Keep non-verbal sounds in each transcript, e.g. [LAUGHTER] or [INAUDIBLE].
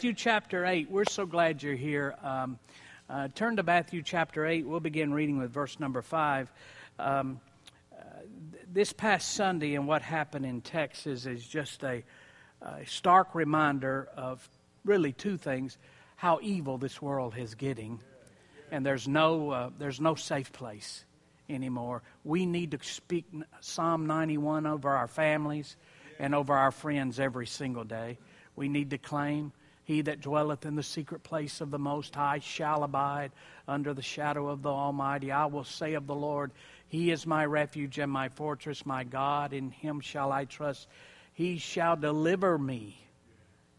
Matthew chapter 8. We're so glad you're here. Um, uh, turn to Matthew chapter 8. We'll begin reading with verse number 5. Um, uh, this past Sunday and what happened in Texas is just a, a stark reminder of really two things how evil this world is getting. And there's no, uh, there's no safe place anymore. We need to speak Psalm 91 over our families and over our friends every single day. We need to claim he that dwelleth in the secret place of the Most High shall abide under the shadow of the Almighty. I will say of the Lord, He is my refuge and my fortress, my God, in Him shall I trust. He shall deliver me.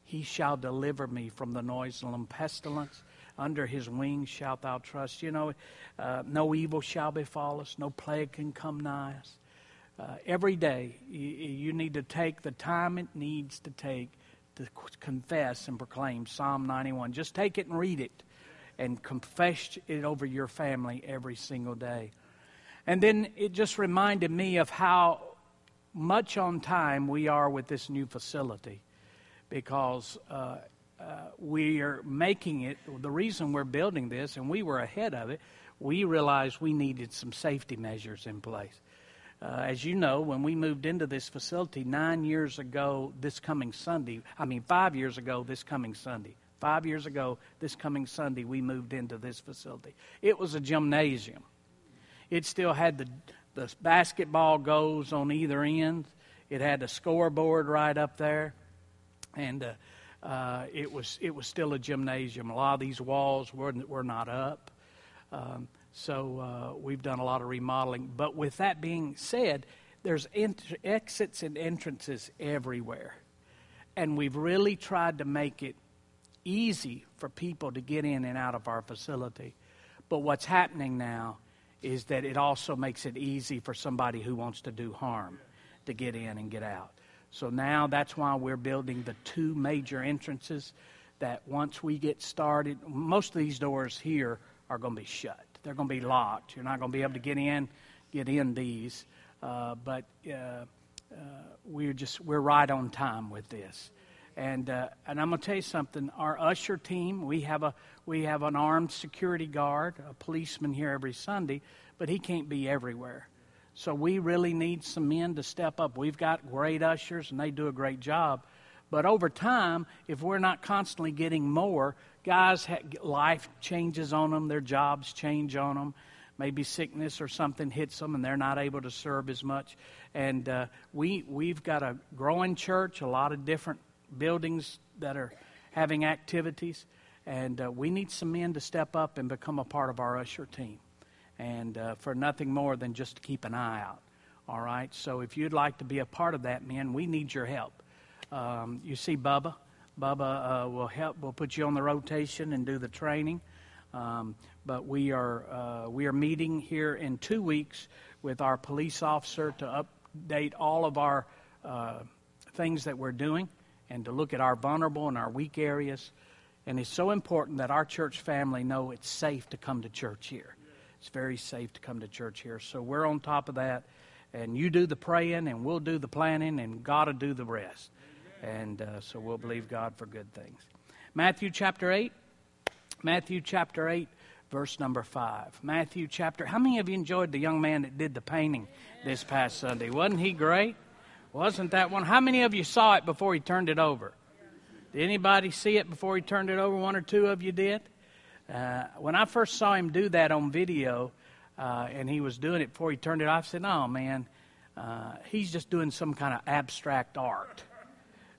He shall deliver me from the noisome pestilence. Under his wings shalt thou trust. You know, uh, no evil shall befall us, no plague can come nigh us. Uh, every day, you, you need to take the time it needs to take to confess and proclaim Psalm 91. Just take it and read it and confess it over your family every single day. And then it just reminded me of how much on time we are with this new facility because uh, uh, we are making it, the reason we're building this, and we were ahead of it, we realized we needed some safety measures in place. Uh, as you know, when we moved into this facility nine years ago, this coming Sunday, I mean, five years ago, this coming Sunday, five years ago, this coming Sunday, we moved into this facility. It was a gymnasium. It still had the, the basketball goals on either end, it had a scoreboard right up there, and uh, uh, it, was, it was still a gymnasium. A lot of these walls were, were not up. Um, so uh, we've done a lot of remodeling. But with that being said, there's ent- exits and entrances everywhere. And we've really tried to make it easy for people to get in and out of our facility. But what's happening now is that it also makes it easy for somebody who wants to do harm to get in and get out. So now that's why we're building the two major entrances that once we get started, most of these doors here are going to be shut. They're going to be locked. You're not going to be able to get in, get in these. Uh, but uh, uh, we're just we're right on time with this. And uh, and I'm going to tell you something. Our usher team, we have a we have an armed security guard, a policeman here every Sunday, but he can't be everywhere. So we really need some men to step up. We've got great ushers, and they do a great job. But over time, if we're not constantly getting more, guys, life changes on them, their jobs change on them. Maybe sickness or something hits them and they're not able to serve as much. And uh, we, we've got a growing church, a lot of different buildings that are having activities. And uh, we need some men to step up and become a part of our usher team. And uh, for nothing more than just to keep an eye out. All right? So if you'd like to be a part of that, men, we need your help. Um, you see Bubba. Bubba uh, will help. We'll put you on the rotation and do the training. Um, but we are uh, we are meeting here in two weeks with our police officer to update all of our uh, things that we're doing and to look at our vulnerable and our weak areas. And it's so important that our church family know it's safe to come to church here. It's very safe to come to church here. So we're on top of that. And you do the praying, and we'll do the planning, and God will do the rest. And uh, so we'll believe God for good things. Matthew chapter 8. Matthew chapter 8, verse number 5. Matthew chapter. How many of you enjoyed the young man that did the painting this past Sunday? Wasn't he great? Wasn't that one? How many of you saw it before he turned it over? Did anybody see it before he turned it over? One or two of you did? Uh, when I first saw him do that on video, uh, and he was doing it before he turned it off, I said, Oh, man, uh, he's just doing some kind of abstract art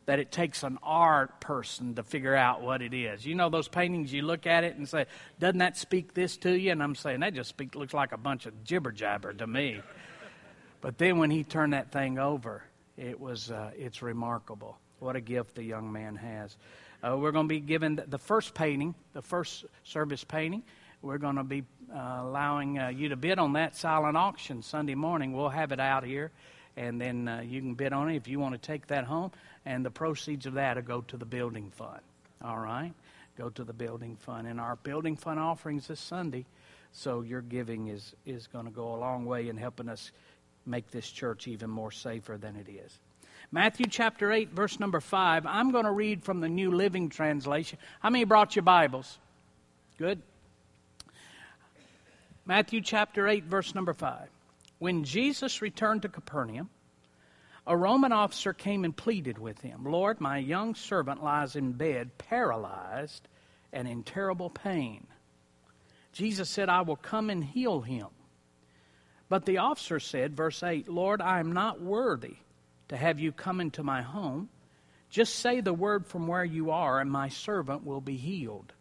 that it takes an art person to figure out what it is. You know those paintings, you look at it and say, doesn't that speak this to you? And I'm saying, that just speak, looks like a bunch of jibber jabber to me. But then when he turned that thing over, It was, uh, it's remarkable. What a gift the young man has. Uh, we're going to be given the first painting, the first service painting. We're going to be uh, allowing uh, you to bid on that silent auction Sunday morning. We'll have it out here, and then uh, you can bid on it if you want to take that home. And the proceeds of that will go to the building fund. All right? Go to the building fund. And our building fund offerings this Sunday, so your giving is, is going to go a long way in helping us make this church even more safer than it is. Matthew chapter 8, verse number 5. I'm going to read from the New Living Translation. How many brought your Bibles? Good. Matthew chapter 8, verse number 5. When Jesus returned to Capernaum, a Roman officer came and pleaded with him Lord, my young servant lies in bed, paralyzed and in terrible pain. Jesus said, I will come and heal him. But the officer said, verse 8, Lord, I am not worthy to have you come into my home. Just say the word from where you are, and my servant will be healed.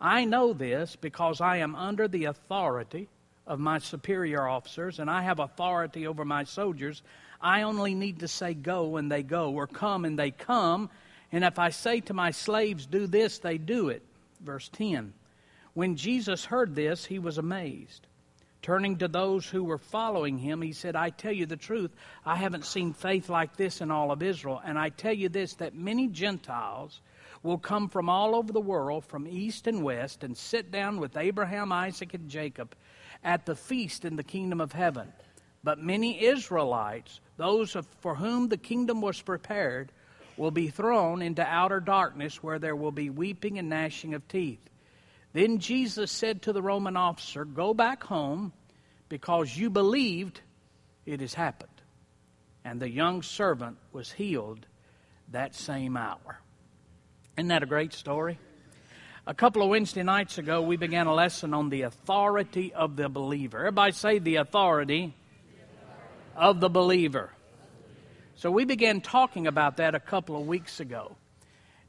I know this because I am under the authority of my superior officers, and I have authority over my soldiers. I only need to say go, and they go, or come, and they come. And if I say to my slaves, do this, they do it. Verse 10. When Jesus heard this, he was amazed. Turning to those who were following him, he said, I tell you the truth, I haven't seen faith like this in all of Israel. And I tell you this, that many Gentiles will come from all over the world, from east and west, and sit down with Abraham, Isaac, and Jacob at the feast in the kingdom of heaven. But many Israelites, those for whom the kingdom was prepared, will be thrown into outer darkness where there will be weeping and gnashing of teeth. Then Jesus said to the Roman officer, Go back home because you believed it has happened. And the young servant was healed that same hour. Isn't that a great story? A couple of Wednesday nights ago, we began a lesson on the authority of the believer. Everybody say the authority of the believer. So we began talking about that a couple of weeks ago.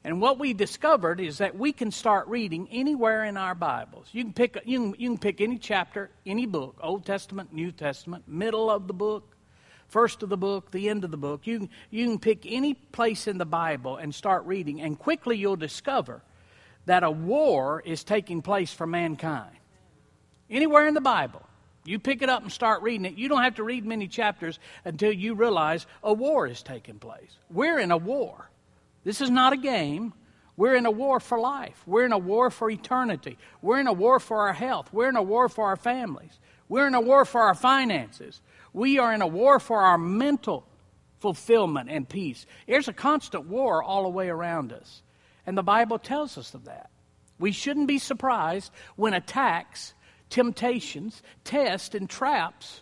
And what we discovered is that we can start reading anywhere in our Bibles. You can pick, you can, you can pick any chapter, any book, Old Testament, New Testament, middle of the book, first of the book, the end of the book. You, you can pick any place in the Bible and start reading, and quickly you'll discover that a war is taking place for mankind. Anywhere in the Bible. You pick it up and start reading it. You don't have to read many chapters until you realize a war is taking place. We're in a war. This is not a game. We're in a war for life. We're in a war for eternity. We're in a war for our health. We're in a war for our families. We're in a war for our finances. We are in a war for our mental fulfillment and peace. There's a constant war all the way around us. And the Bible tells us of that. We shouldn't be surprised when attacks, temptations, tests, and traps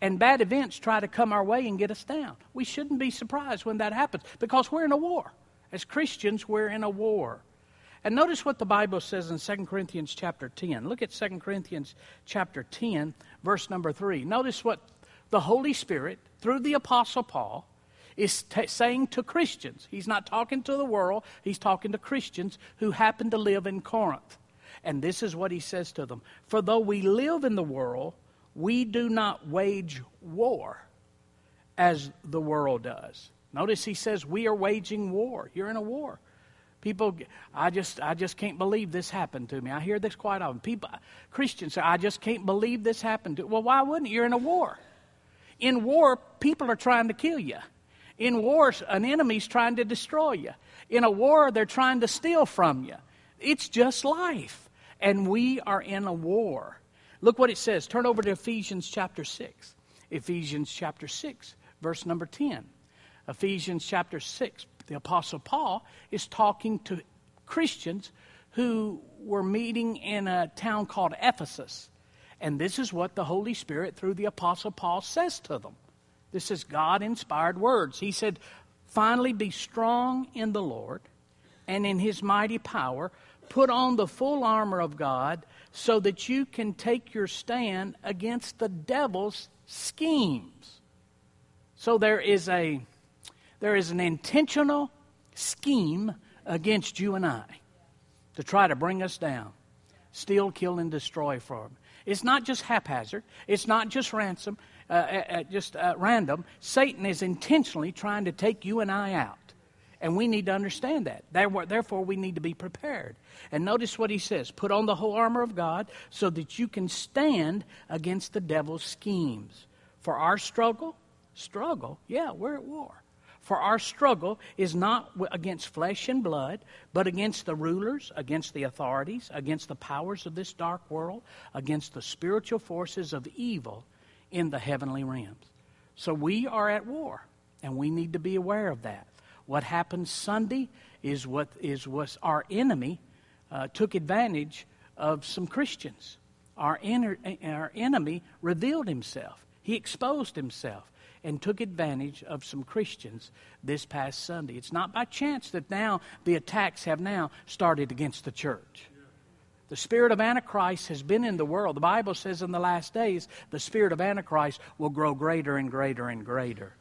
and bad events try to come our way and get us down. We shouldn't be surprised when that happens because we're in a war. As Christians, we're in a war. And notice what the Bible says in 2 Corinthians chapter 10. Look at 2 Corinthians chapter 10, verse number 3. Notice what the Holy Spirit, through the Apostle Paul, is t- saying to Christians. He's not talking to the world, he's talking to Christians who happen to live in Corinth. And this is what he says to them For though we live in the world, we do not wage war as the world does. Notice he says we are waging war. You're in a war. People, I just, I just can't believe this happened to me. I hear this quite often. People, Christians say, I just can't believe this happened to. Well, why wouldn't you? You're in a war. In war, people are trying to kill you. In wars, an enemy's trying to destroy you. In a war, they're trying to steal from you. It's just life. And we are in a war. Look what it says. Turn over to Ephesians chapter 6. Ephesians chapter 6, verse number 10. Ephesians chapter 6, the Apostle Paul is talking to Christians who were meeting in a town called Ephesus. And this is what the Holy Spirit, through the Apostle Paul, says to them. This is God inspired words. He said, Finally, be strong in the Lord and in his mighty power. Put on the full armor of God so that you can take your stand against the devil's schemes. So there is a there is an intentional scheme against you and I to try to bring us down, steal, kill, and destroy from. It's not just haphazard. It's not just ransom. Uh, at, just uh, random, Satan is intentionally trying to take you and I out. And we need to understand that. Therefore, we need to be prepared. And notice what he says put on the whole armor of God so that you can stand against the devil's schemes. For our struggle, struggle, yeah, we're at war. For our struggle is not against flesh and blood, but against the rulers, against the authorities, against the powers of this dark world, against the spiritual forces of evil in the heavenly realms. So we are at war, and we need to be aware of that. What happened Sunday is what is was our enemy uh, took advantage of some Christians. Our, inner, our enemy revealed himself. He exposed himself and took advantage of some Christians this past Sunday. It's not by chance that now the attacks have now started against the church. The spirit of Antichrist has been in the world. The Bible says in the last days, the spirit of Antichrist will grow greater and greater and greater.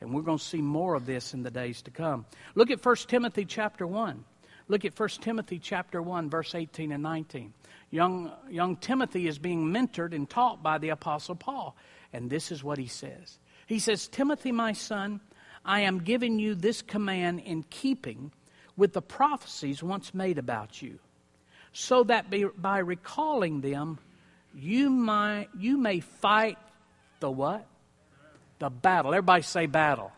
And we're going to see more of this in the days to come. Look at 1 Timothy chapter 1. Look at 1 Timothy chapter 1, verse 18 and 19. Young, young Timothy is being mentored and taught by the Apostle Paul. And this is what he says He says, Timothy, my son, I am giving you this command in keeping with the prophecies once made about you, so that by, recalling them, you, might, you may fight the what? The battle. Everybody say battle.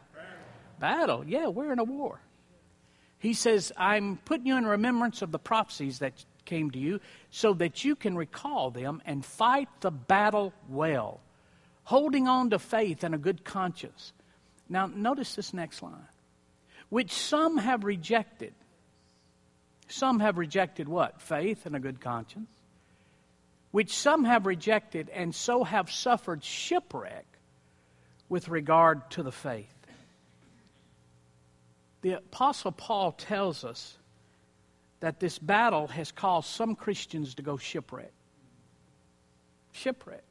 Battle. Yeah, we're in a war. He says, I'm putting you in remembrance of the prophecies that came to you so that you can recall them and fight the battle well, holding on to faith and a good conscience. Now, notice this next line which some have rejected. Some have rejected what? Faith and a good conscience. Which some have rejected and so have suffered shipwreck with regard to the faith. The Apostle Paul tells us that this battle has caused some Christians to go shipwreck. Shipwreck.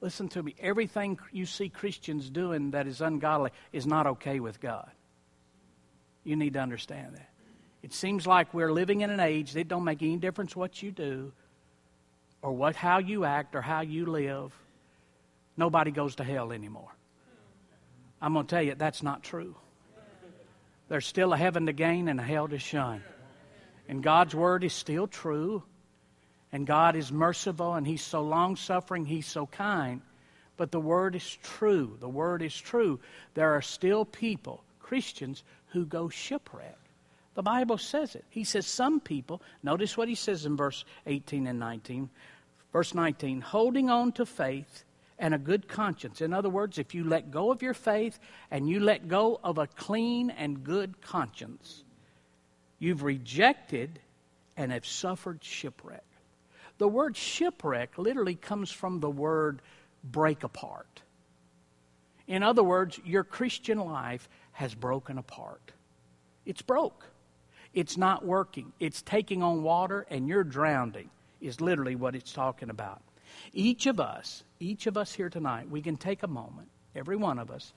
Listen to me. Everything you see Christians doing that is ungodly is not okay with God. You need to understand that. It seems like we're living in an age that don't make any difference what you do or what how you act or how you live nobody goes to hell anymore. I'm going to tell you, that's not true. There's still a heaven to gain and a hell to shun. And God's word is still true. And God is merciful and He's so long suffering, He's so kind. But the word is true. The word is true. There are still people, Christians, who go shipwreck. The Bible says it. He says some people, notice what he says in verse 18 and 19. Verse 19, holding on to faith and a good conscience. In other words, if you let go of your faith and you let go of a clean and good conscience, you've rejected and have suffered shipwreck. The word shipwreck literally comes from the word break apart. In other words, your Christian life has broken apart. It's broke. It's not working. It's taking on water and you're drowning, is literally what it's talking about. Each of us, each of us here tonight, we can take a moment, every one of us,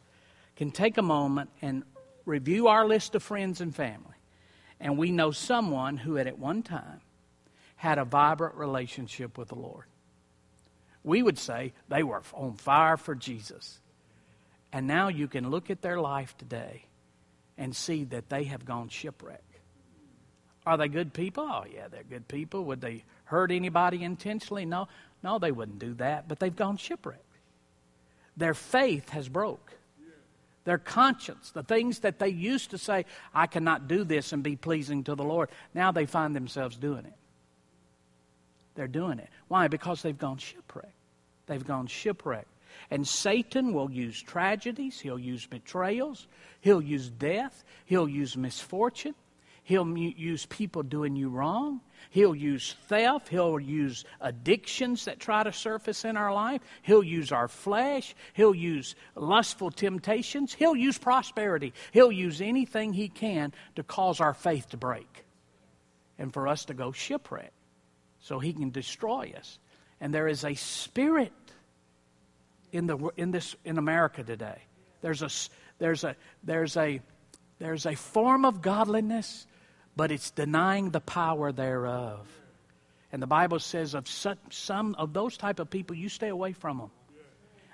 can take a moment and review our list of friends and family. And we know someone who had at one time had a vibrant relationship with the Lord. We would say they were on fire for Jesus. And now you can look at their life today and see that they have gone shipwreck. Are they good people? Oh, yeah, they're good people. Would they hurt anybody intentionally? No. No, they wouldn't do that, but they've gone shipwrecked. Their faith has broke. Their conscience, the things that they used to say, I cannot do this and be pleasing to the Lord, now they find themselves doing it. They're doing it. Why? Because they've gone shipwrecked. They've gone shipwrecked. And Satan will use tragedies, he'll use betrayals, he'll use death, he'll use misfortune, he'll use people doing you wrong, He'll use theft. He'll use addictions that try to surface in our life. He'll use our flesh. He'll use lustful temptations. He'll use prosperity. He'll use anything he can to cause our faith to break and for us to go shipwreck so he can destroy us. And there is a spirit in, the, in, this, in America today. There's a, there's, a, there's, a, there's a form of godliness but it's denying the power thereof. And the Bible says of such, some of those type of people, you stay away from them.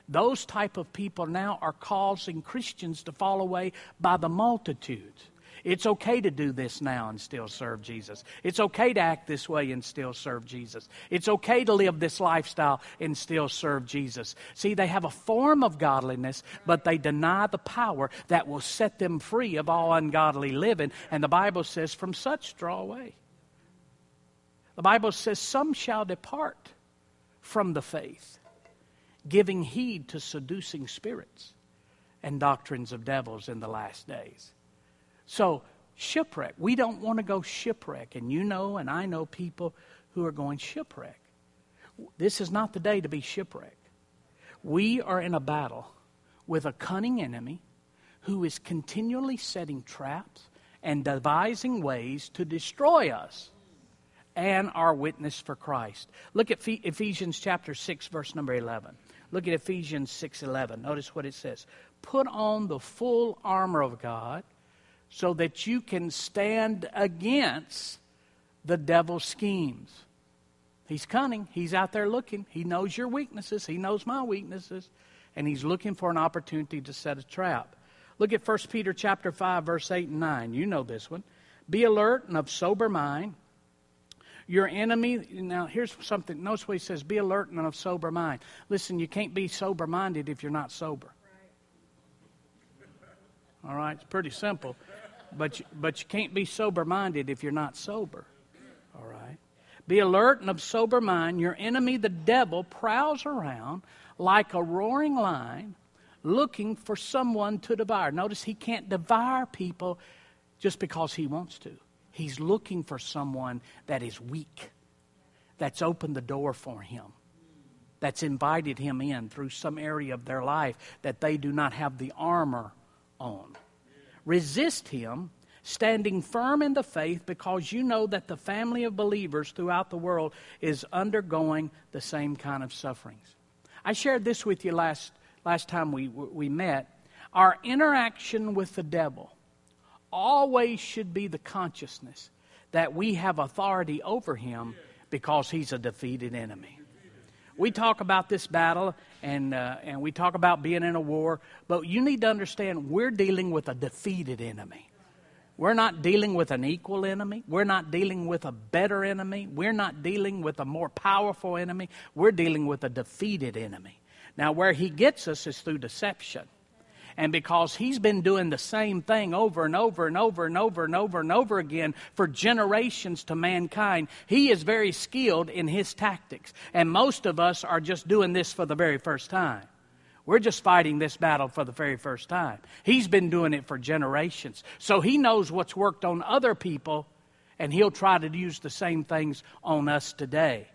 Those type of people now are causing Christians to fall away by the multitudes. It's okay to do this now and still serve Jesus. It's okay to act this way and still serve Jesus. It's okay to live this lifestyle and still serve Jesus. See, they have a form of godliness, but they deny the power that will set them free of all ungodly living. And the Bible says, from such draw away. The Bible says, some shall depart from the faith, giving heed to seducing spirits and doctrines of devils in the last days. So, shipwreck. We don't want to go shipwreck. And you know, and I know people who are going shipwreck. This is not the day to be shipwrecked. We are in a battle with a cunning enemy who is continually setting traps and devising ways to destroy us and our witness for Christ. Look at Ephesians chapter 6 verse number 11. Look at Ephesians 6:11. Notice what it says. Put on the full armor of God so that you can stand against the devil's schemes. He's cunning. He's out there looking. He knows your weaknesses. He knows my weaknesses. And he's looking for an opportunity to set a trap. Look at 1 Peter chapter 5, verse 8 and 9. You know this one. Be alert and of sober mind. Your enemy, now here's something. Notice what he says be alert and of sober mind. Listen, you can't be sober minded if you're not sober. All right, it's pretty simple. But you, but you can't be sober minded if you're not sober. All right? Be alert and of sober mind. Your enemy, the devil, prowls around like a roaring lion looking for someone to devour. Notice he can't devour people just because he wants to. He's looking for someone that is weak, that's opened the door for him, that's invited him in through some area of their life that they do not have the armor on. Resist him, standing firm in the faith, because you know that the family of believers throughout the world is undergoing the same kind of sufferings. I shared this with you last, last time we, we met. Our interaction with the devil always should be the consciousness that we have authority over him because he's a defeated enemy we talk about this battle and, uh, and we talk about being in a war, but you need to understand we're dealing with a defeated enemy. We're not dealing with an equal enemy. We're not dealing with a better enemy. We're not dealing with a more powerful enemy. We're dealing with a defeated enemy. Now, where he gets us is through deception. And because he's been doing the same thing over and over and over and over and over and over again for generations to mankind, he is very skilled in his tactics. And most of us are just doing this for the very first time. We're just fighting this battle for the very first time. He's been doing it for generations. So he knows what's worked on other people, and he'll try to use the same things on us today.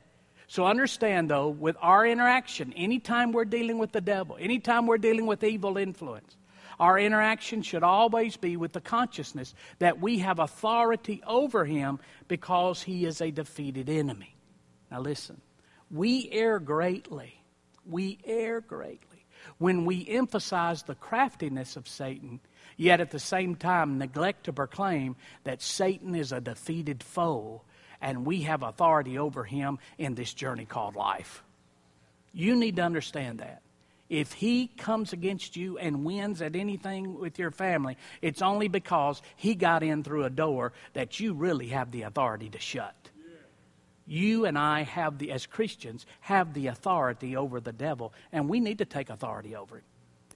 So understand, though, with our interaction, anytime we're dealing with the devil, anytime we're dealing with evil influence, our interaction should always be with the consciousness that we have authority over him because he is a defeated enemy. Now, listen, we err greatly. We err greatly when we emphasize the craftiness of Satan, yet at the same time neglect to proclaim that Satan is a defeated foe and we have authority over him in this journey called life. You need to understand that. If he comes against you and wins at anything with your family, it's only because he got in through a door that you really have the authority to shut. You and I have the, as Christians, have the authority over the devil, and we need to take authority over him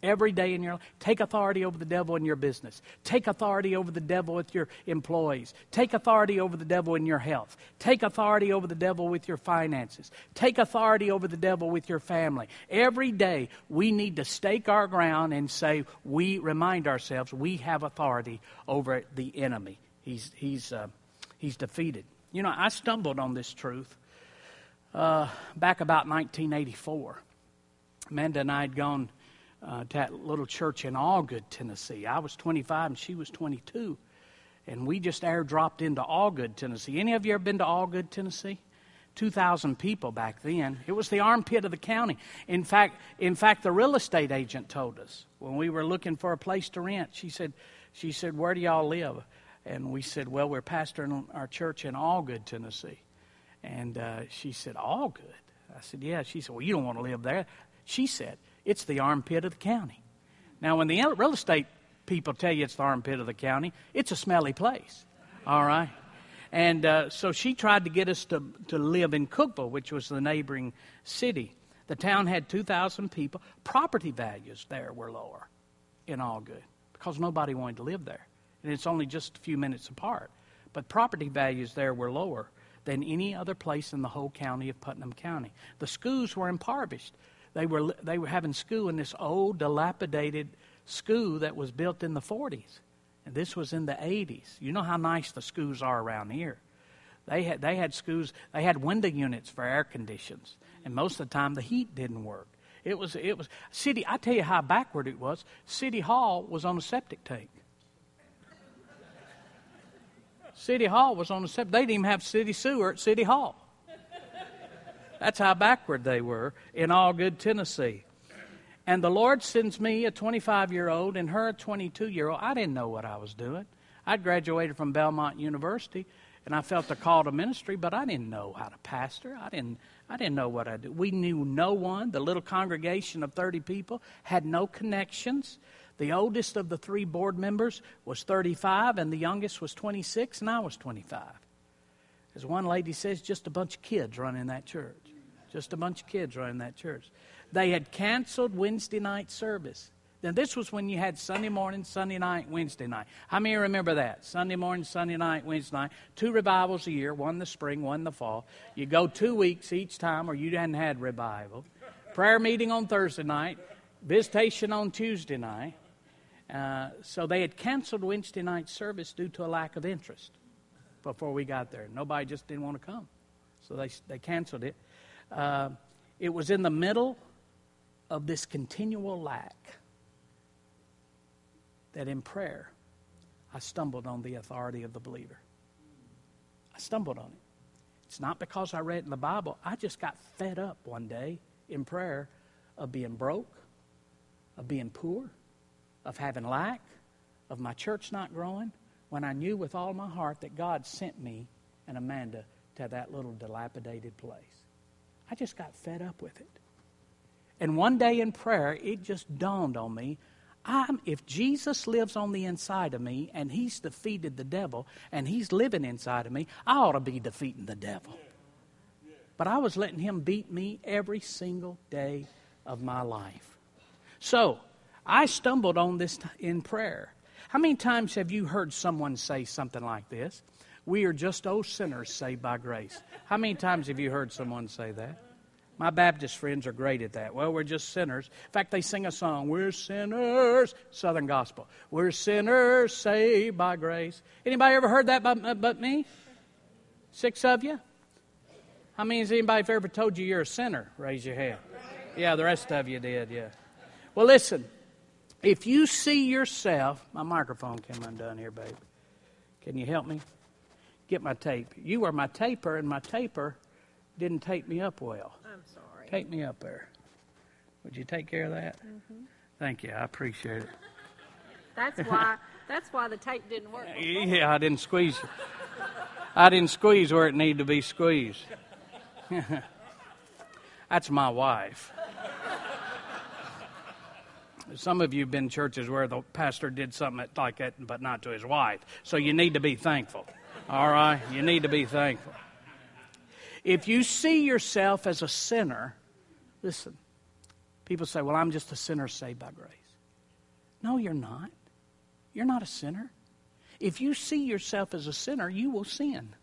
every day in your life. Take authority over the devil in your business. Take authority over the devil with your employees. Take authority over the devil in your health. Take authority over the devil with your finances. Take authority over the devil with your family. Every day we need to stake our ground and say, we remind ourselves we have authority over the enemy. He's, he's, uh, he's defeated. You know, I stumbled on this truth uh, back about 1984. Amanda and I had gone uh, to that little church in Algood, Tennessee. I was 25 and she was 22. And we just airdropped into Algood, Tennessee. Any of you ever been to Algood, Tennessee? 2,000 people back then. It was the armpit of the county. In fact, in fact, the real estate agent told us when we were looking for a place to rent. She said, she said, "Where do y'all live?" And we said, "Well, we're pastoring our church in Algood, Tennessee." And uh, she said, "Algood." I said, "Yeah." She said, "Well, you don't want to live there." She said, It's the armpit of the county. Now, when the real estate people tell you it's the armpit of the county, it's a smelly place. All right? And uh, so she tried to get us to, to live in Cookeville, which was the neighboring city. The town had 2,000 people. Property values there were lower in Algood because nobody wanted to live there. And it's only just a few minutes apart. But property values there were lower than any other place in the whole county of Putnam County. The schools were impoverished. They were, they were having school in this old, dilapidated school that was built in the 40s. And this was in the 80s. You know how nice the schools are around here. They had, they had schools, they had window units for air conditions. And most of the time the heat didn't work. It was, it was, city, I tell you how backward it was. City Hall was on a septic tank. City Hall was on a septic. They didn't even have city sewer at City Hall. That's how backward they were in Algood Tennessee. And the Lord sends me, a 25 year old, and her, a 22 year old. I didn't know what I was doing. I'd graduated from Belmont University, and I felt the call to ministry, but I didn't know how to pastor. I didn't, I didn't know what I did. We knew no one. The little congregation of 30 people had no connections. The oldest of the three board members was 35, and the youngest was 26, and I was 25. As one lady says, just a bunch of kids running that church. Just a bunch of kids running that church. They had canceled Wednesday night service. Now, this was when you had Sunday morning, Sunday night, Wednesday night. How many remember that? Sunday morning, Sunday night, Wednesday night. Two revivals a year, one the spring, one the fall. You go two weeks each time, or you hadn't had revival. Prayer meeting on Thursday night, visitation on Tuesday night. Uh, so they had canceled Wednesday night service due to a lack of interest before we got there. Nobody just didn't want to come. So they, they canceled it. Uh, it was in the middle of this continual lack that in prayer I stumbled on the authority of the believer. I stumbled on it. It's not because I read in the Bible. I just got fed up one day in prayer of being broke, of being poor, of having lack, of my church not growing, when I knew with all my heart that God sent me and Amanda to that little dilapidated place. I just got fed up with it. And one day in prayer, it just dawned on me I'm, if Jesus lives on the inside of me and he's defeated the devil and he's living inside of me, I ought to be defeating the devil. But I was letting him beat me every single day of my life. So, I stumbled on this in prayer. How many times have you heard someone say something like this? We are just oh, sinners saved by grace. How many times have you heard someone say that? My Baptist friends are great at that. Well, we're just sinners. In fact, they sing a song, We're sinners, Southern Gospel. We're sinners saved by grace. Anybody ever heard that but, but me? Six of you? How many has anybody ever told you you're a sinner? Raise your hand. Yeah, the rest of you did, yeah. Well, listen, if you see yourself, my microphone came undone here, babe. Can you help me? Get my tape. You were my taper, and my taper didn't tape me up well. I'm sorry. Take me up there. Would you take care of that? Mm-hmm. Thank you. I appreciate it. That's why. that's why the tape didn't work. before. Yeah, I didn't squeeze. I didn't squeeze where it needed to be squeezed. [LAUGHS] That's my wife. Some of you have been churches where the pastor did something like that, but not to his wife. So you need to be thankful. All right? You need to be thankful. If you see yourself as a sinner, listen, people say, well, I'm just a sinner saved by grace. No, you're not. You're not a sinner. If you see yourself as a sinner, you will sin.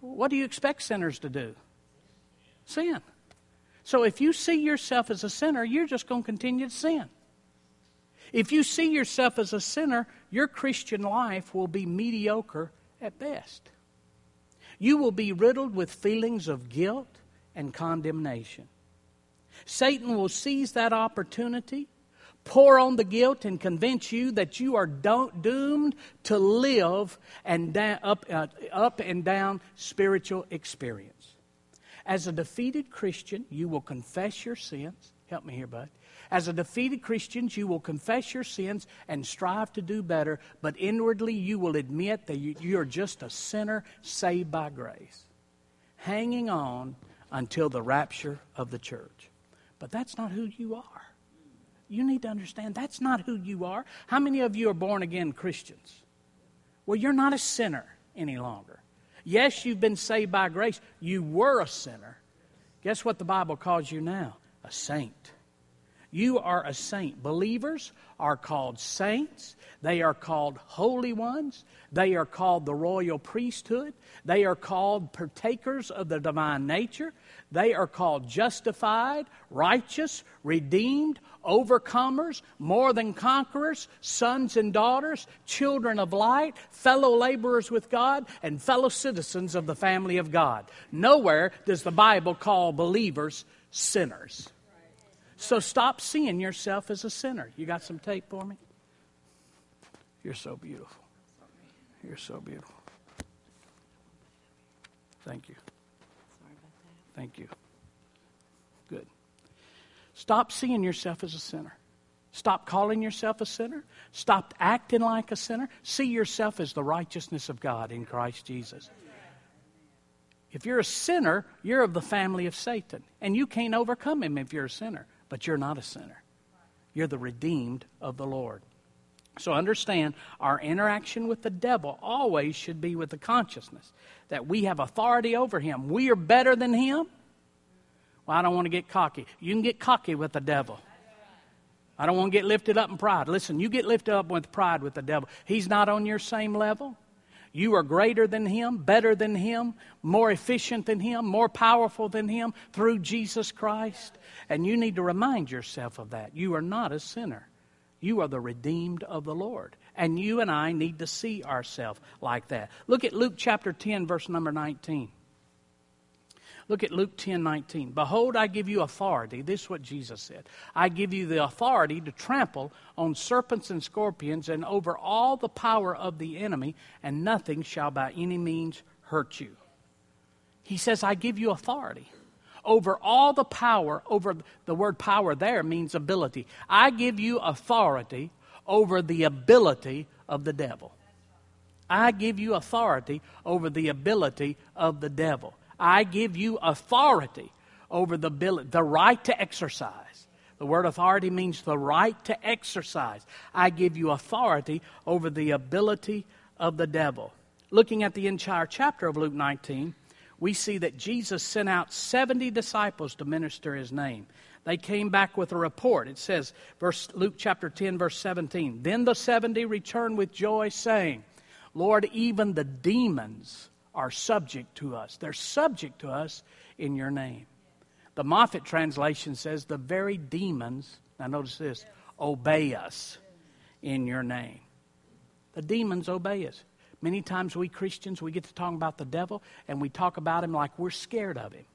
What do you expect sinners to do? Sin. So if you see yourself as a sinner, you're just going to continue to sin. If you see yourself as a sinner, your Christian life will be mediocre at best. You will be riddled with feelings of guilt and condemnation. Satan will seize that opportunity, pour on the guilt, and convince you that you are do- doomed to live da- up, uh, up and down spiritual experience. As a defeated Christian, you will confess your sins. Help me here, bud. As a defeated Christian, you will confess your sins and strive to do better, but inwardly you will admit that you are just a sinner saved by grace, hanging on until the rapture of the church. But that's not who you are. You need to understand that's not who you are. How many of you are born again Christians? Well, you're not a sinner any longer. Yes, you've been saved by grace. You were a sinner. Guess what the Bible calls you now? A saint. You are a saint. Believers are called saints. They are called holy ones. They are called the royal priesthood. They are called partakers of the divine nature. They are called justified, righteous, redeemed, overcomers, more than conquerors, sons and daughters, children of light, fellow laborers with God, and fellow citizens of the family of God. Nowhere does the Bible call believers sinners. So stop seeing yourself as a sinner. You got some tape for me? You're so beautiful. You're so beautiful. Thank you. Thank you. Good. Stop seeing yourself as a sinner. Stop calling yourself a sinner. Stop acting like a sinner. See yourself as the righteousness of God in Christ Jesus. If you're a sinner, you're of the family of Satan. And you can't overcome him if you're a sinner. But you're not a sinner. You're the redeemed of the Lord. So understand our interaction with the devil always should be with the consciousness that we have authority over him. We are better than him. Well, I don't want to get cocky. You can get cocky with the devil. I don't want to get lifted up in pride. Listen, you get lifted up with pride with the devil. He's not on your same level. You are greater than him, better than him, more efficient than him, more powerful than him through Jesus Christ. And you need to remind yourself of that. You are not a sinner. You are the redeemed of the Lord. And you and I need to see ourselves like that. Look at Luke chapter 10, verse number 19. Look at Luke 10 19. Behold, I give you authority. This is what Jesus said. I give you the authority to trample on serpents and scorpions and over all the power of the enemy, and nothing shall by any means hurt you. He says, I give you authority over all the power, over the word power there means ability. I give you authority over the ability of the devil. I give you authority over the ability of the devil. I give you authority over the, ability, the right to exercise. The word authority means the right to exercise. I give you authority over the ability of the devil. Looking at the entire chapter of Luke 19, we see that Jesus sent out 70 disciples to minister his name. They came back with a report. It says, verse, Luke chapter 10, verse 17. Then the 70 returned with joy, saying, Lord, even the demons are subject to us. They're subject to us in your name. The Moffatt translation says, The very demons, now notice this, obey us in your name. The demons obey us. Many times we Christians, we get to talk about the devil and we talk about him like we're scared of him.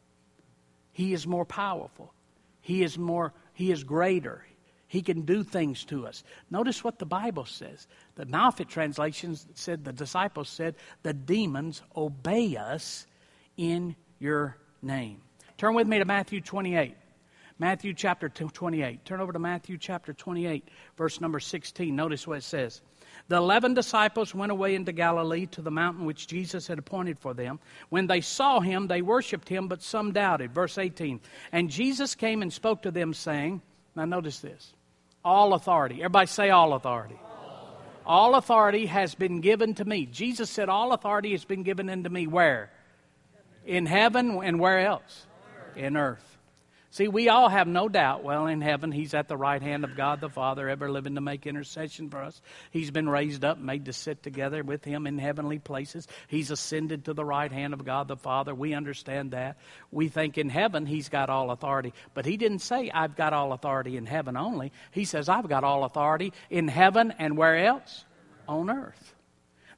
He is more powerful. He is more, he is greater. He can do things to us. Notice what the Bible says. The Moffatt translation said, the disciples said, the demons obey us in your name. Turn with me to Matthew 28. Matthew chapter 28. Turn over to Matthew chapter 28, verse number 16. Notice what it says. The eleven disciples went away into Galilee to the mountain which Jesus had appointed for them. When they saw him, they worshipped him, but some doubted. Verse 18. And Jesus came and spoke to them, saying, Now notice this all authority. Everybody say, All authority. All authority has been given to me. Jesus said, All authority has been given unto me. Where? In heaven and where else? In earth. See, we all have no doubt, well, in heaven, He's at the right hand of God the Father, ever living to make intercession for us. He's been raised up, made to sit together with Him in heavenly places. He's ascended to the right hand of God the Father. We understand that. We think in heaven He's got all authority. But He didn't say, I've got all authority in heaven only. He says, I've got all authority in heaven and where else? On earth.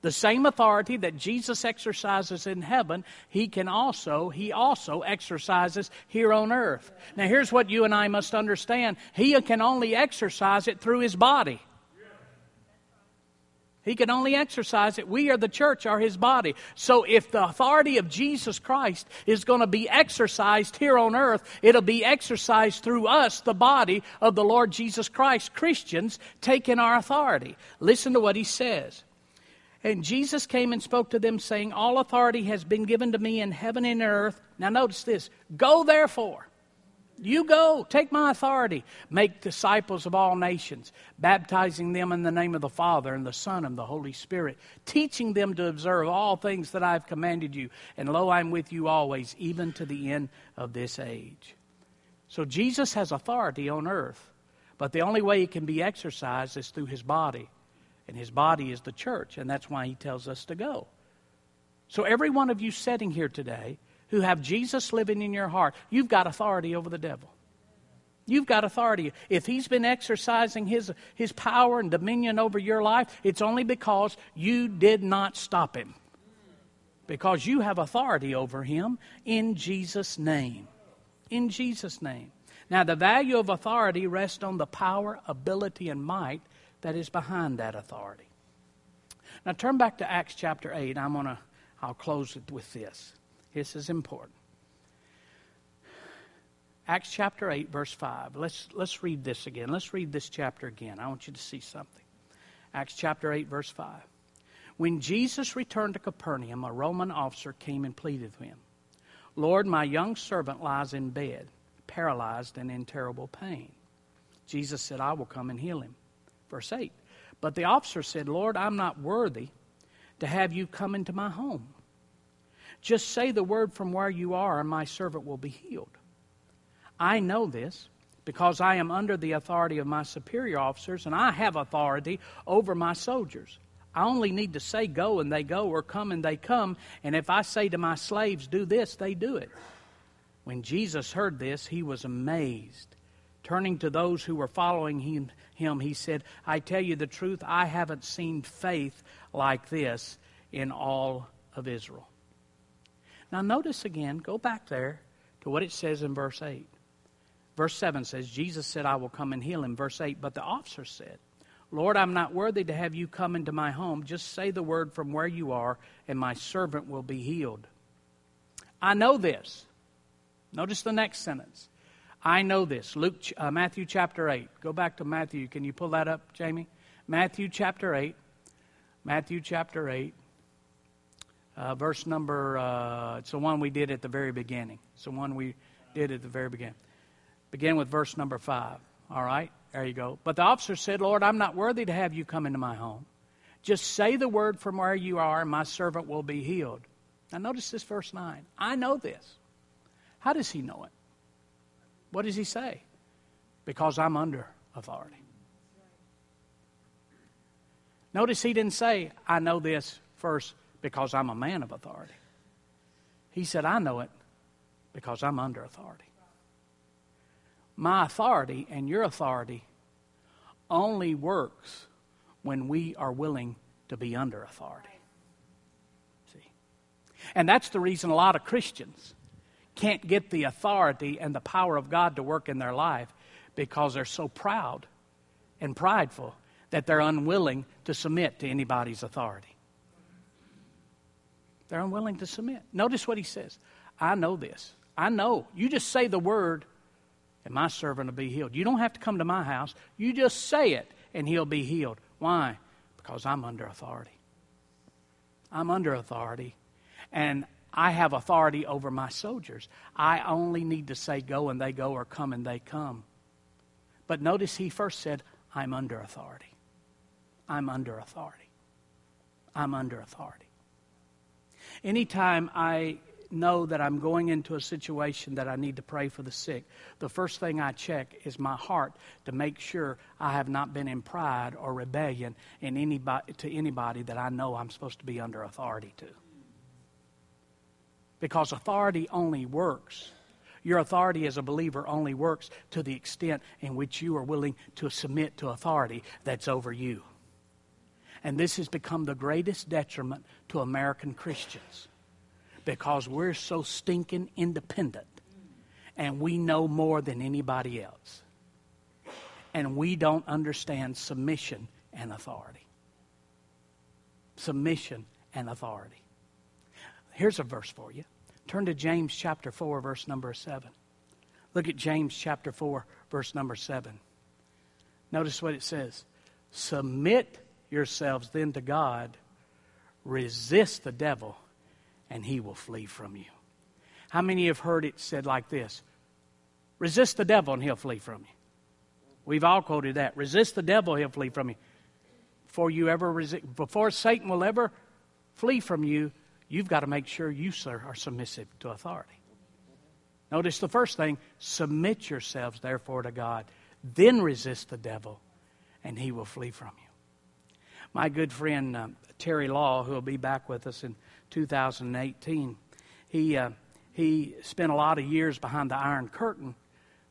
The same authority that Jesus exercises in heaven, he can also, he also exercises here on earth. Now here's what you and I must understand. He can only exercise it through his body. He can only exercise it. We are the church, are his body. So if the authority of Jesus Christ is going to be exercised here on earth, it'll be exercised through us, the body of the Lord Jesus Christ, Christians, taking our authority. Listen to what he says. And Jesus came and spoke to them, saying, All authority has been given to me in heaven and earth. Now, notice this go therefore. You go, take my authority, make disciples of all nations, baptizing them in the name of the Father and the Son and the Holy Spirit, teaching them to observe all things that I have commanded you. And lo, I'm with you always, even to the end of this age. So Jesus has authority on earth, but the only way it can be exercised is through his body. And his body is the church, and that's why he tells us to go. So, every one of you sitting here today, who have Jesus living in your heart, you've got authority over the devil. You've got authority. If he's been exercising his, his power and dominion over your life, it's only because you did not stop him. Because you have authority over him in Jesus' name. In Jesus' name. Now, the value of authority rests on the power, ability, and might that is behind that authority. Now, turn back to Acts chapter 8. I'm going to, I'll close it with this. This is important. Acts chapter 8, verse 5. Let's, let's read this again. Let's read this chapter again. I want you to see something. Acts chapter 8, verse 5. When Jesus returned to Capernaum, a Roman officer came and pleaded with him Lord, my young servant lies in bed, paralyzed and in terrible pain. Jesus said, I will come and heal him. Verse 8. But the officer said, Lord, I'm not worthy to have you come into my home. Just say the word from where you are, and my servant will be healed. I know this because I am under the authority of my superior officers, and I have authority over my soldiers. I only need to say go, and they go, or come, and they come. And if I say to my slaves, do this, they do it. When Jesus heard this, he was amazed. Turning to those who were following him, him, he said, I tell you the truth, I haven't seen faith like this in all of Israel. Now, notice again, go back there to what it says in verse 8. Verse 7 says, Jesus said, I will come and heal him. Verse 8, but the officer said, Lord, I'm not worthy to have you come into my home. Just say the word from where you are, and my servant will be healed. I know this. Notice the next sentence. I know this. Luke, uh, Matthew chapter 8. Go back to Matthew. Can you pull that up, Jamie? Matthew chapter 8. Matthew chapter 8. Uh, verse number, uh, it's the one we did at the very beginning. It's the one we did at the very beginning. Begin with verse number 5. All right? There you go. But the officer said, Lord, I'm not worthy to have you come into my home. Just say the word from where you are, and my servant will be healed. Now, notice this verse 9. I know this. How does he know it? What does he say? Because I'm under authority. Notice he didn't say, I know this first because I'm a man of authority. He said, I know it because I'm under authority. My authority and your authority only works when we are willing to be under authority. See? And that's the reason a lot of Christians can't get the authority and the power of God to work in their life because they're so proud and prideful that they're unwilling to submit to anybody's authority. They're unwilling to submit. Notice what he says I know this. I know. You just say the word, and my servant will be healed. You don't have to come to my house. You just say it, and he'll be healed. Why? Because I'm under authority. I'm under authority, and I have authority over my soldiers. I only need to say go, and they go, or come, and they come. But notice he first said, I'm under authority. I'm under authority. I'm under authority. Anytime I know that I'm going into a situation that I need to pray for the sick, the first thing I check is my heart to make sure I have not been in pride or rebellion in anybody, to anybody that I know I'm supposed to be under authority to. Because authority only works. Your authority as a believer only works to the extent in which you are willing to submit to authority that's over you. And this has become the greatest detriment to American Christians because we're so stinking independent and we know more than anybody else. And we don't understand submission and authority. Submission and authority. Here's a verse for you. Turn to James chapter 4, verse number 7. Look at James chapter 4, verse number 7. Notice what it says Submit yourselves then to God, resist the devil, and he will flee from you. How many have heard it said like this? Resist the devil and he'll flee from you. We've all quoted that. Resist the devil, he'll flee from you. Before you ever resist, before Satan will ever flee from you, you've got to make sure you, sir, are submissive to authority. Notice the first thing submit yourselves, therefore, to God. Then resist the devil, and he will flee from you. My good friend uh, Terry Law, who will be back with us in 2018, he, uh, he spent a lot of years behind the Iron Curtain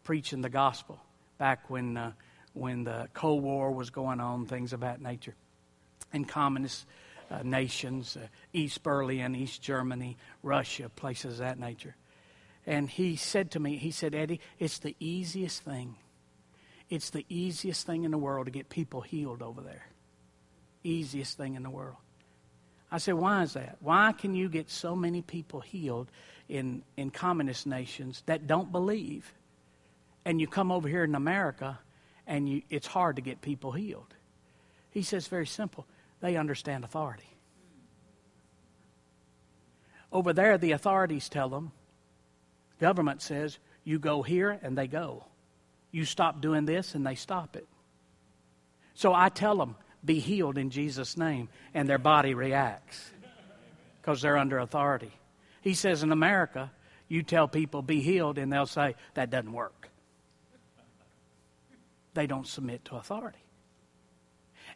preaching the gospel back when, uh, when the Cold War was going on, things of that nature. and communist uh, nations, uh, East Berlin, East Germany, Russia, places of that nature. And he said to me, he said, Eddie, it's the easiest thing. It's the easiest thing in the world to get people healed over there. Easiest thing in the world. I said, why is that? Why can you get so many people healed in, in communist nations that don't believe? And you come over here in America and you, it's hard to get people healed. He says, very simple. They understand authority. Over there, the authorities tell them, government says, you go here and they go. You stop doing this and they stop it. So I tell them, be healed in Jesus' name, and their body reacts because they're under authority. He says in America, you tell people, be healed, and they'll say, that doesn't work. They don't submit to authority.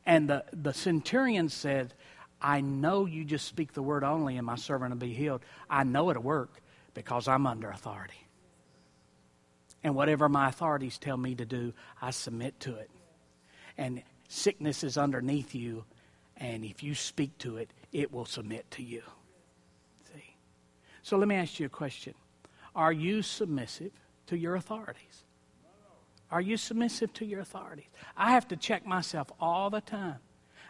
And the, the centurion said, I know you just speak the word only, and my servant will be healed. I know it'll work because I'm under authority. And whatever my authorities tell me to do, I submit to it. And sickness is underneath you, and if you speak to it, it will submit to you. See? So let me ask you a question Are you submissive to your authorities? Are you submissive to your authorities? I have to check myself all the time.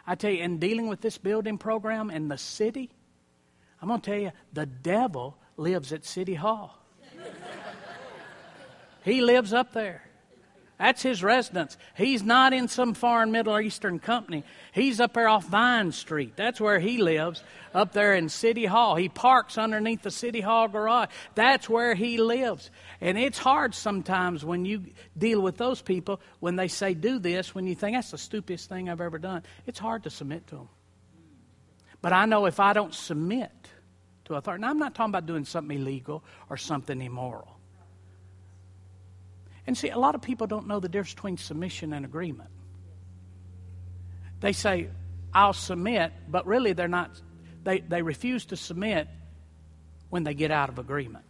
I tell you, in dealing with this building program in the city, I'm going to tell you, the devil lives at City Hall. [LAUGHS] he lives up there. That's his residence. He's not in some foreign Middle Eastern company. He's up there off Vine Street. That's where he lives, up there in City Hall. He parks underneath the City Hall garage. That's where he lives. And it's hard sometimes when you deal with those people when they say, do this, when you think, that's the stupidest thing I've ever done. It's hard to submit to them. But I know if I don't submit to authority, now I'm not talking about doing something illegal or something immoral. And see, a lot of people don't know the difference between submission and agreement. They say, I'll submit, but really they're not, they, they refuse to submit when they get out of agreement.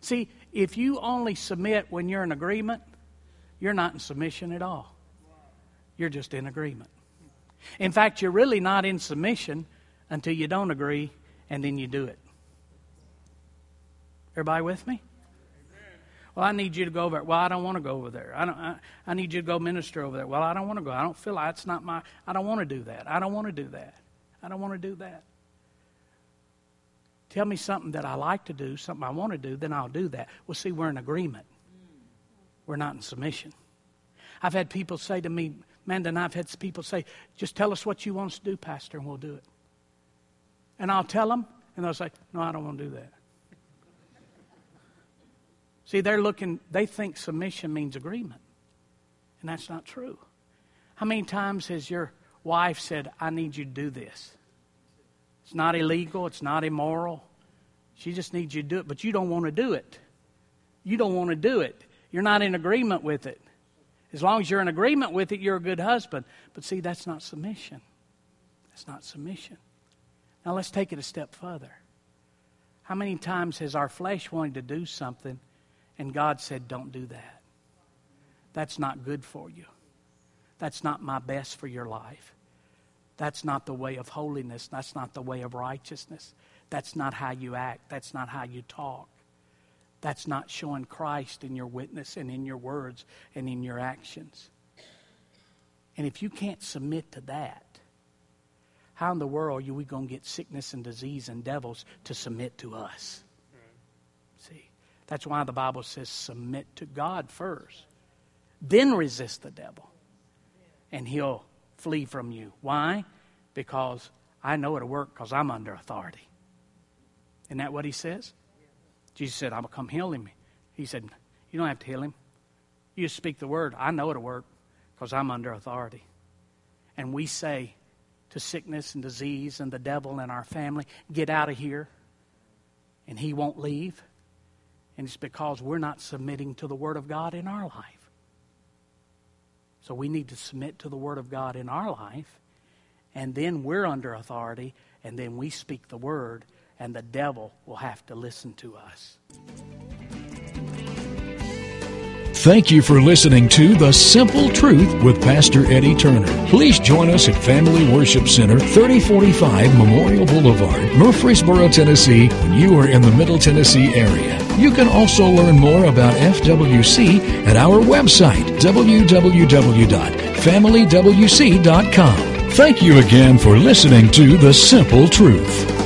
See, if you only submit when you're in agreement, you're not in submission at all. You're just in agreement. In fact, you're really not in submission until you don't agree and then you do it. Everybody with me? Well, I need you to go over there. Well, I don't want to go over there. I, don't, I, I need you to go minister over there. Well, I don't want to go. I don't feel like it's not my, I don't want to do that. I don't want to do that. I don't want to do that. Tell me something that I like to do, something I want to do, then I'll do that. Well, see, we're in agreement. We're not in submission. I've had people say to me, Amanda and I've had people say, just tell us what you want us to do, Pastor, and we'll do it. And I'll tell them, and they'll say, no, I don't want to do that. See, they're looking, they think submission means agreement. And that's not true. How many times has your wife said, I need you to do this? It's not illegal, it's not immoral. She just needs you to do it, but you don't want to do it. You don't want to do it. You're not in agreement with it. As long as you're in agreement with it, you're a good husband. But see, that's not submission. That's not submission. Now let's take it a step further. How many times has our flesh wanted to do something and God said, Don't do that. That's not good for you. That's not my best for your life. That's not the way of holiness. That's not the way of righteousness. That's not how you act. That's not how you talk. That's not showing Christ in your witness and in your words and in your actions. And if you can't submit to that, how in the world are we going to get sickness and disease and devils to submit to us? That's why the Bible says submit to God first, then resist the devil, and he'll flee from you. Why? Because I know it'll work because I'm under authority. Isn't that what he says? Jesus said, I'm going to come heal him. He said, You don't have to heal him. You just speak the word. I know it'll work because I'm under authority. And we say to sickness and disease and the devil and our family, Get out of here. And he won't leave. And it's because we're not submitting to the Word of God in our life. So we need to submit to the Word of God in our life, and then we're under authority, and then we speak the Word, and the devil will have to listen to us. Thank you for listening to The Simple Truth with Pastor Eddie Turner. Please join us at Family Worship Center, 3045 Memorial Boulevard, Murfreesboro, Tennessee, when you are in the Middle Tennessee area. You can also learn more about FWC at our website, www.familywc.com. Thank you again for listening to The Simple Truth.